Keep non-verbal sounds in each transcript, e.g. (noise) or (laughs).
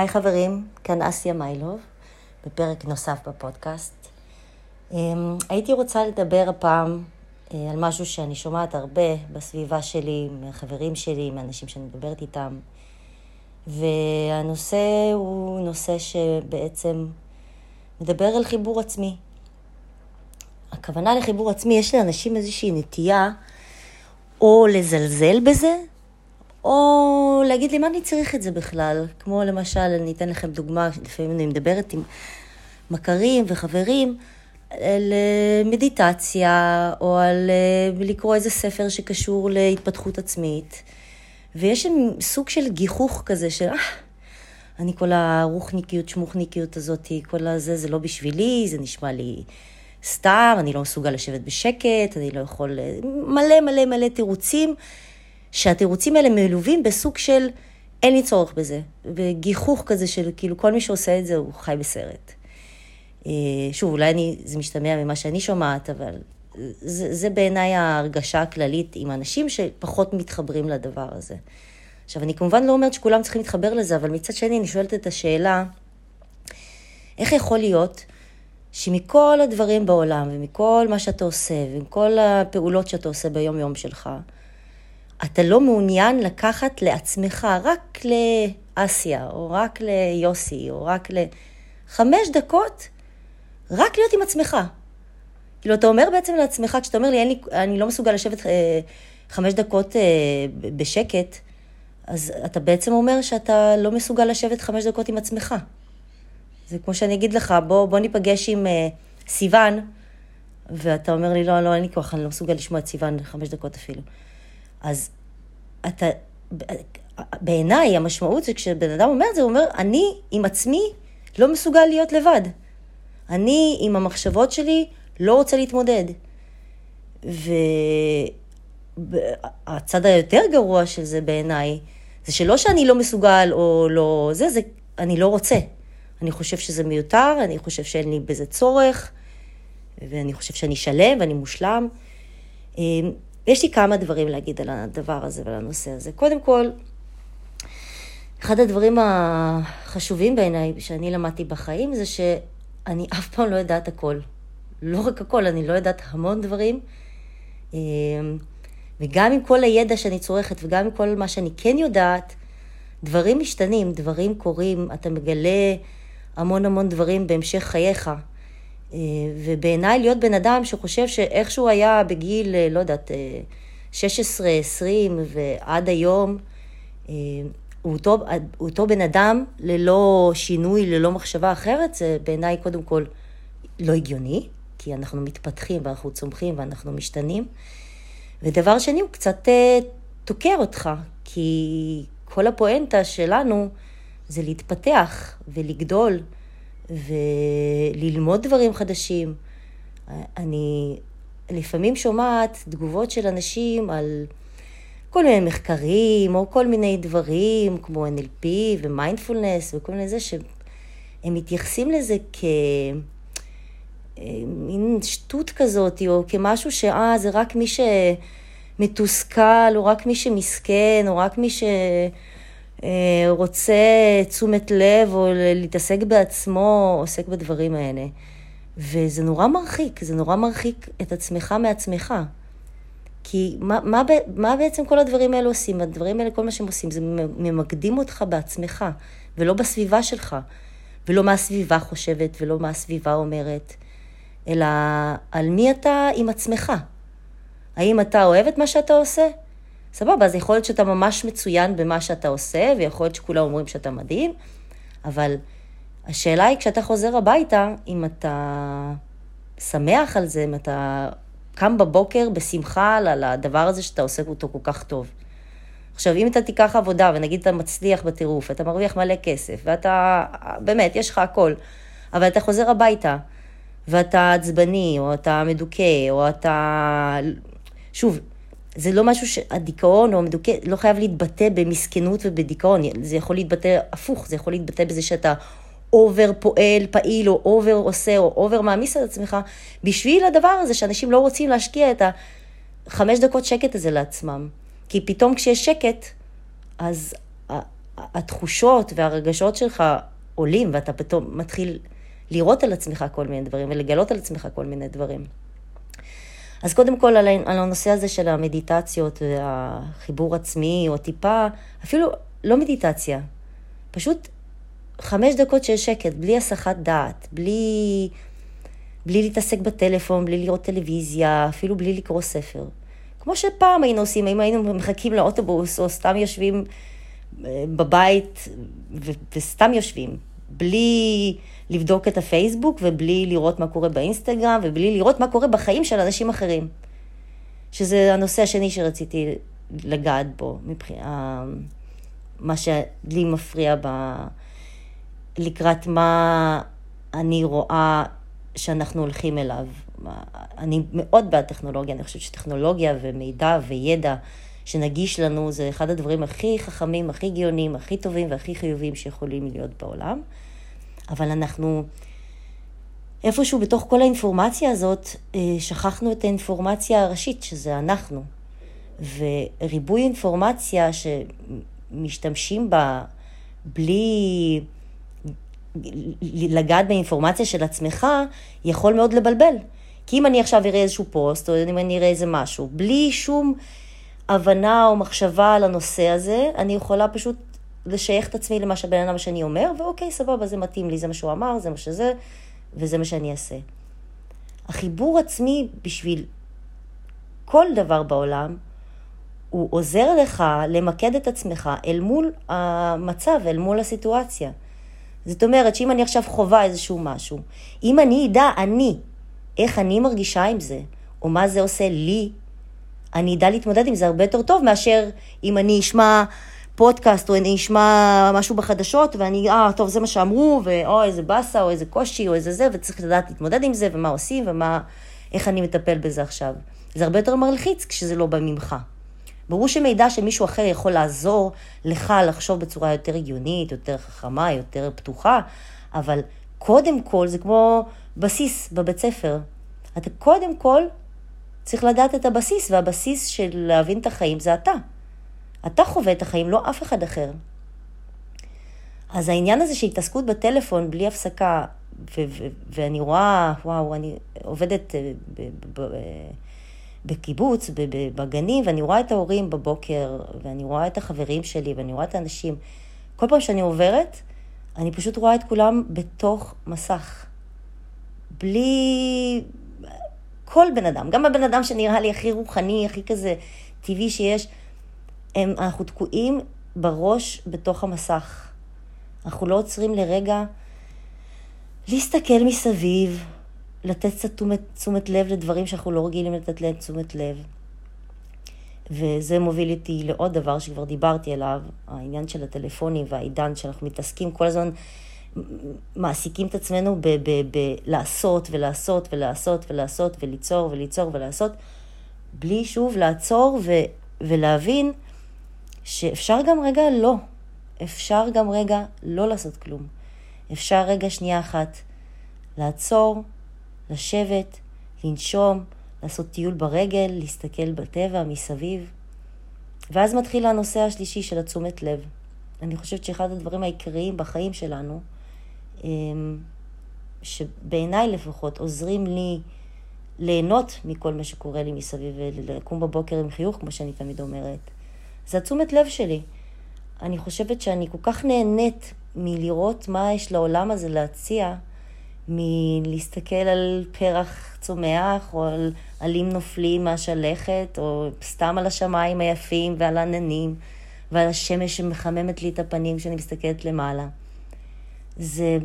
היי חברים, כאן אסיה מיילוב, בפרק נוסף בפודקאסט. אמ, הייתי רוצה לדבר הפעם אה, על משהו שאני שומעת הרבה בסביבה שלי, מהחברים שלי, מהאנשים שאני מדברת איתם. והנושא הוא נושא שבעצם מדבר על חיבור עצמי. הכוונה לחיבור עצמי, יש לאנשים איזושהי נטייה או לזלזל בזה, או להגיד לי, מה אני צריך את זה בכלל? כמו למשל, אני אתן לכם דוגמה, לפעמים אני מדברת עם מכרים וחברים על מדיטציה, או על אה, לקרוא איזה ספר שקשור להתפתחות עצמית, ויש סוג של גיחוך כזה של, אה, אני כל הרוחניקיות, שמוחניקיות הזאת, כל הזה, זה לא בשבילי, זה נשמע לי סתם, אני לא מסוגל לשבת בשקט, אני לא יכול... אה, מלא מלא מלא תירוצים. שהתירוצים האלה מלווים בסוג של אין לי צורך בזה, וגיחוך כזה של כאילו כל מי שעושה את זה הוא חי בסרט. אה, שוב, אולי אני, זה משתמע ממה שאני שומעת, אבל זה, זה בעיניי ההרגשה הכללית עם אנשים שפחות מתחברים לדבר הזה. עכשיו, אני כמובן לא אומרת שכולם צריכים להתחבר לזה, אבל מצד שני אני שואלת את השאלה, איך יכול להיות שמכל הדברים בעולם, ומכל מה שאתה עושה, ומכל הפעולות שאתה עושה ביום-יום שלך, אתה לא מעוניין לקחת לעצמך רק לאסיה, או רק ליוסי, או רק לחמש דקות, רק להיות עם עצמך. כאילו, אתה אומר בעצם לעצמך, כשאתה אומר לי, לי אני לא מסוגל לשבת אה, חמש דקות אה, בשקט, אז אתה בעצם אומר שאתה לא מסוגל לשבת חמש דקות עם עצמך. זה כמו שאני אגיד לך, בוא, בוא ניפגש עם אה, סיוון, ואתה אומר לי, לא, לא, אין לי כוח, אני לא מסוגל לשמוע את סיוון חמש דקות אפילו. אז אתה, בעיניי המשמעות זה כשבן אדם אומר את זה, הוא אומר, אני עם עצמי לא מסוגל להיות לבד. אני עם המחשבות שלי לא רוצה להתמודד. והצד היותר גרוע של זה בעיניי, זה שלא שאני לא מסוגל או לא זה, זה אני לא רוצה. אני חושב שזה מיותר, אני חושב שאין לי בזה צורך, ואני חושב שאני שלם ואני מושלם. ויש לי כמה דברים להגיד על הדבר הזה ועל הנושא הזה. קודם כל, אחד הדברים החשובים בעיניי שאני למדתי בחיים זה שאני אף פעם לא יודעת הכל. לא רק הכל, אני לא יודעת המון דברים. אמ, וגם עם כל הידע שאני צורכת וגם עם כל מה שאני כן יודעת, דברים משתנים, דברים קורים, אתה מגלה המון המון דברים בהמשך חייך. אה, ובעיניי להיות בן אדם שחושב שאיכשהו היה בגיל, אה, לא יודעת, 16, אה, 20 ועד היום, הוא אותו, הוא אותו בן אדם ללא שינוי, ללא מחשבה אחרת, זה בעיניי קודם כל לא הגיוני, כי אנחנו מתפתחים ואנחנו צומחים ואנחנו משתנים. ודבר שני, הוא קצת תוקע אותך, כי כל הפואנטה שלנו זה להתפתח ולגדול. וללמוד דברים חדשים. אני לפעמים שומעת תגובות של אנשים על כל מיני מחקרים, או כל מיני דברים, כמו NLP ומיינדפולנס וכל מיני זה, שהם מתייחסים לזה כמין שטות כזאת, או כמשהו שאה, זה רק מי שמתוסכל, או רק מי שמסכן, או רק מי ש... אה, רוצה תשומת לב או להתעסק בעצמו, עוסק בדברים האלה. וזה נורא מרחיק, זה נורא מרחיק את עצמך מעצמך. כי מה, מה, מה בעצם כל הדברים האלה עושים? הדברים האלה, כל מה שהם עושים, זה ממקדים אותך בעצמך, ולא בסביבה שלך, ולא מה הסביבה חושבת, ולא מה הסביבה אומרת, אלא על מי אתה עם עצמך. האם אתה אוהב את מה שאתה עושה? סבבה, אז יכול להיות שאתה ממש מצוין במה שאתה עושה, ויכול להיות שכולם אומרים שאתה מדהים, אבל השאלה היא, כשאתה חוזר הביתה, אם אתה שמח על זה, אם אתה קם בבוקר בשמחה על הדבר הזה שאתה עושה אותו כל כך טוב. עכשיו, אם אתה תיקח עבודה, ונגיד אתה מצליח בטירוף, אתה מרוויח מלא כסף, ואתה, באמת, יש לך הכל, אבל אתה חוזר הביתה, ואתה עצבני, או אתה מדוכא, או אתה... שוב, זה לא משהו שהדיכאון או המדוכא לא חייב להתבטא במסכנות ובדיכאון, זה יכול להתבטא הפוך, זה יכול להתבטא בזה שאתה over פועל, פעיל, או over עושה, או over מעמיס על עצמך, בשביל הדבר הזה שאנשים לא רוצים להשקיע את החמש דקות שקט הזה לעצמם. כי פתאום כשיש שקט, אז התחושות והרגשות שלך עולים, ואתה פתאום מתחיל לראות על עצמך כל מיני דברים ולגלות על עצמך כל מיני דברים. אז קודם כל על הנושא הזה של המדיטציות והחיבור עצמי, או טיפה, אפילו לא מדיטציה, פשוט חמש דקות של שקט, בלי הסחת דעת, בלי, בלי להתעסק בטלפון, בלי לראות טלוויזיה, אפילו בלי לקרוא ספר. כמו שפעם היינו עושים, אם היינו מחכים לאוטובוס, או סתם יושבים אה, בבית ו- וסתם יושבים, בלי לבדוק את הפייסבוק ובלי לראות מה קורה באינסטגרם ובלי לראות מה קורה בחיים של אנשים אחרים. שזה הנושא השני שרציתי לגעת בו, מבחינה, מה שלי מפריע ב... לקראת מה אני רואה שאנחנו הולכים אליו. אני מאוד בעד טכנולוגיה, אני חושבת שטכנולוגיה ומידע וידע שנגיש לנו זה אחד הדברים הכי חכמים, הכי גאונים, הכי טובים והכי חיוביים שיכולים להיות בעולם. אבל אנחנו איפשהו בתוך כל האינפורמציה הזאת, אה, שכחנו את האינפורמציה הראשית, שזה אנחנו. וריבוי אינפורמציה שמשתמשים בה בלי לגעת באינפורמציה של עצמך, יכול מאוד לבלבל. כי אם אני עכשיו אראה איזשהו פוסט, או אם אני אראה איזה משהו, בלי שום הבנה או מחשבה על הנושא הזה, אני יכולה פשוט לשייך את עצמי למה שהבן אדם שאני אומר, ואוקיי, סבבה, זה מתאים לי, זה מה שהוא אמר, זה מה שזה, וזה מה שאני אעשה. החיבור עצמי בשביל כל דבר בעולם, הוא עוזר לך למקד את עצמך אל מול המצב, אל מול הסיטואציה. זאת אומרת שאם אני עכשיו חווה איזשהו משהו, אם אני אדע, אני, איך אני מרגישה עם זה, או מה זה עושה לי, אני אדע להתמודד עם זה הרבה יותר טוב מאשר אם אני אשמע פודקאסט, או אני אשמע משהו בחדשות, ואני, אה, טוב, זה מה שאמרו, ואו, איזה באסה, או איזה קושי, או איזה זה, וצריך לדעת להתמודד עם זה, ומה עושים, ומה, איך אני מטפל בזה עכשיו. זה הרבה יותר מלחיץ כשזה לא בא ממך. ברור שמידע שמישהו אחר יכול לעזור לך לחשוב בצורה יותר הגיונית, יותר חכמה, יותר פתוחה, אבל קודם כל זה כמו בסיס בבית ספר. אתה קודם כל צריך לדעת את הבסיס, והבסיס של להבין את החיים זה אתה. אתה חווה את החיים, לא אף אחד אחר. אז העניין הזה של התעסקות בטלפון בלי הפסקה, ו- ו- ואני רואה, וואו, אני עובדת אה, בקיבוץ, בגנים, ואני רואה את ההורים בבוקר, ואני רואה את החברים שלי, ואני רואה את האנשים. כל פעם שאני עוברת, אני פשוט רואה את כולם בתוך מסך. בלי... כל בן אדם, גם הבן אדם שנראה לי הכי רוחני, הכי כזה טבעי שיש, הם, אנחנו תקועים בראש בתוך המסך. אנחנו לא עוצרים לרגע להסתכל מסביב, לתת קצת תשומת, תשומת לב לדברים שאנחנו לא רגילים לתת להם תשומת לב. וזה מוביל אותי לעוד דבר שכבר דיברתי עליו, העניין של הטלפונים והעידן שאנחנו מתעסקים כל הזמן, מעסיקים את עצמנו בלעשות ולעשות ולעשות ולעשות וליצור וליצור ולעשות, בלי שוב לעצור ולהבין שאפשר גם רגע לא. אפשר גם רגע לא לעשות כלום. אפשר רגע שנייה אחת לעצור, לשבת, לנשום, לעשות טיול ברגל, להסתכל בטבע מסביב. ואז מתחיל הנושא השלישי של התשומת לב. אני חושבת שאחד הדברים העיקריים בחיים שלנו, אמ, שבעיניי לפחות עוזרים לי ליהנות מכל מה שקורה לי מסביב ולקום בבוקר עם חיוך, כמו שאני תמיד אומרת, זה התשומת לב שלי. אני חושבת שאני כל כך נהנית מלראות מה יש לעולם הזה להציע, מלהסתכל על פרח צומח, או על עלים נופלים מהשלכת, או סתם על השמיים היפים ועל העננים, ועל השמש שמחממת לי את הפנים כשאני מסתכלת למעלה. זה,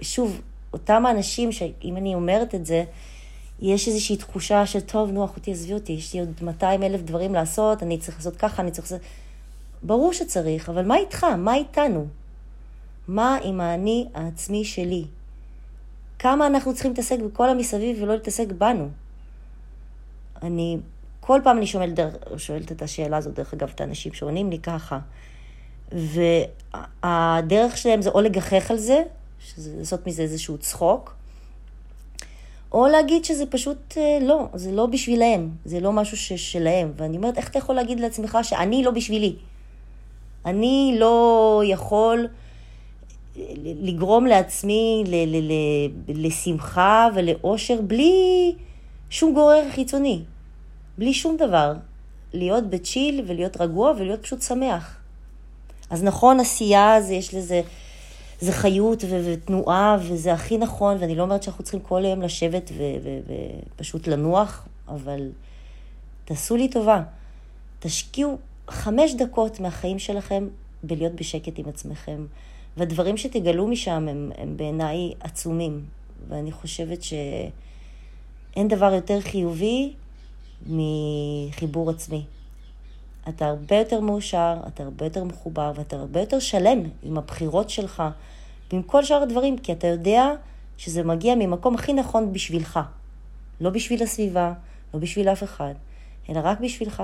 שוב, אותם האנשים שאם אני אומרת את זה, יש איזושהי תחושה של, טוב, נו, אחותי, עזבי אותי, יש לי עוד 200 אלף דברים לעשות, אני צריך לעשות ככה, אני צריך לעשות... ברור שצריך, אבל מה איתך? מה איתנו? מה עם האני העצמי שלי? כמה אנחנו צריכים להתעסק בכל המסביב ולא להתעסק בנו? אני, כל פעם אני שואלת, שואלת את השאלה הזאת, דרך אגב, את האנשים שעונים לי ככה. והדרך שלהם זה או לגחך על זה, שזה לעשות מזה איזשהו צחוק, או להגיד שזה פשוט אה, לא, זה לא בשבילהם, זה לא משהו שלהם. ואני אומרת, איך אתה יכול להגיד לעצמך שאני לא בשבילי? אני לא יכול לגרום לעצמי ל- ל- ל- לשמחה ולאושר בלי שום גורר חיצוני, בלי שום דבר. להיות בצ'יל ולהיות רגוע ולהיות פשוט שמח. אז נכון, עשייה, זה, יש לזה, זה חיות ו- ותנועה, וזה הכי נכון, ואני לא אומרת שאנחנו צריכים כל היום לשבת ופשוט לנוח, אבל תעשו לי טובה, תשקיעו חמש דקות מהחיים שלכם בלהיות בשקט עם עצמכם. והדברים שתגלו משם הם, הם בעיניי עצומים, ואני חושבת שאין דבר יותר חיובי מחיבור עצמי. אתה הרבה יותר מאושר, אתה הרבה יותר מחובר ואתה הרבה יותר שלם עם הבחירות שלך ועם כל שאר הדברים, כי אתה יודע שזה מגיע ממקום הכי נכון בשבילך. לא בשביל הסביבה, לא בשביל אף אחד, אלא רק בשבילך.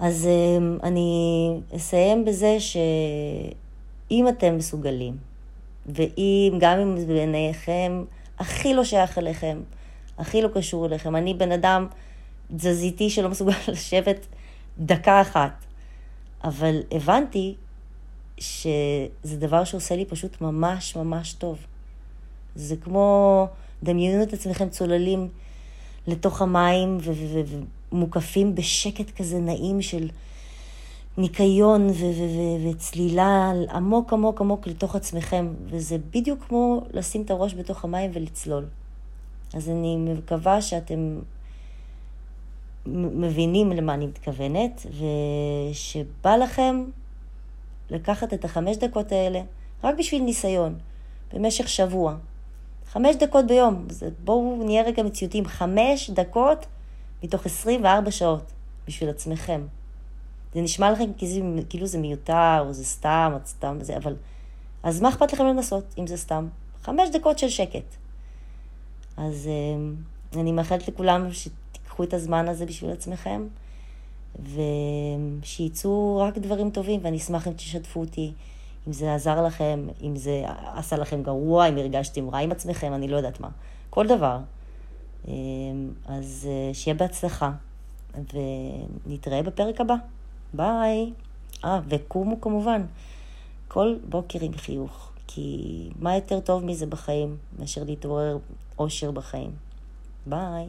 אז אמ, אני אסיים בזה שאם אתם מסוגלים, ואם, גם אם זה בעיניכם הכי לא שייך אליכם, הכי לא קשור אליכם, אני בן אדם תזזיתי שלא מסוגל (laughs) לשבת דקה אחת, אבל הבנתי שזה דבר שעושה לי פשוט ממש ממש טוב. זה כמו, דמיינו את עצמכם צוללים לתוך המים ו- ו- ו- מוקפים בשקט כזה נעים של ניקיון וצלילה עמוק עמוק עמוק לתוך עצמכם, וזה בדיוק כמו לשים את הראש בתוך המים ולצלול. אז אני מקווה שאתם מבינים למה אני מתכוונת, ושבא לכם לקחת את החמש דקות האלה רק בשביל ניסיון, במשך שבוע. חמש דקות ביום, בואו נהיה רגע מציאותיים, חמש דקות מתוך 24 שעות בשביל עצמכם. זה נשמע לכם כאילו זה מיותר, או זה סתם, או סתם וזה, אבל... אז מה אכפת לכם לנסות, אם זה סתם? חמש דקות של שקט. אז אה, אני מאחלת לכולם שתיקחו את הזמן הזה בשביל עצמכם, ושיצאו רק דברים טובים, ואני אשמח אם תשתפו אותי, אם זה עזר לכם, אם זה עשה לכם גרוע, אם הרגשתם רע עם עצמכם, אני לא יודעת מה. כל דבר. אמ, אז אה, שיהיה בהצלחה, ונתראה בפרק הבא. ביי. אה, וקומו כמובן, כל בוקר עם חיוך, כי מה יותר טוב מזה בחיים מאשר להתעורר אושר בחיים. ביי.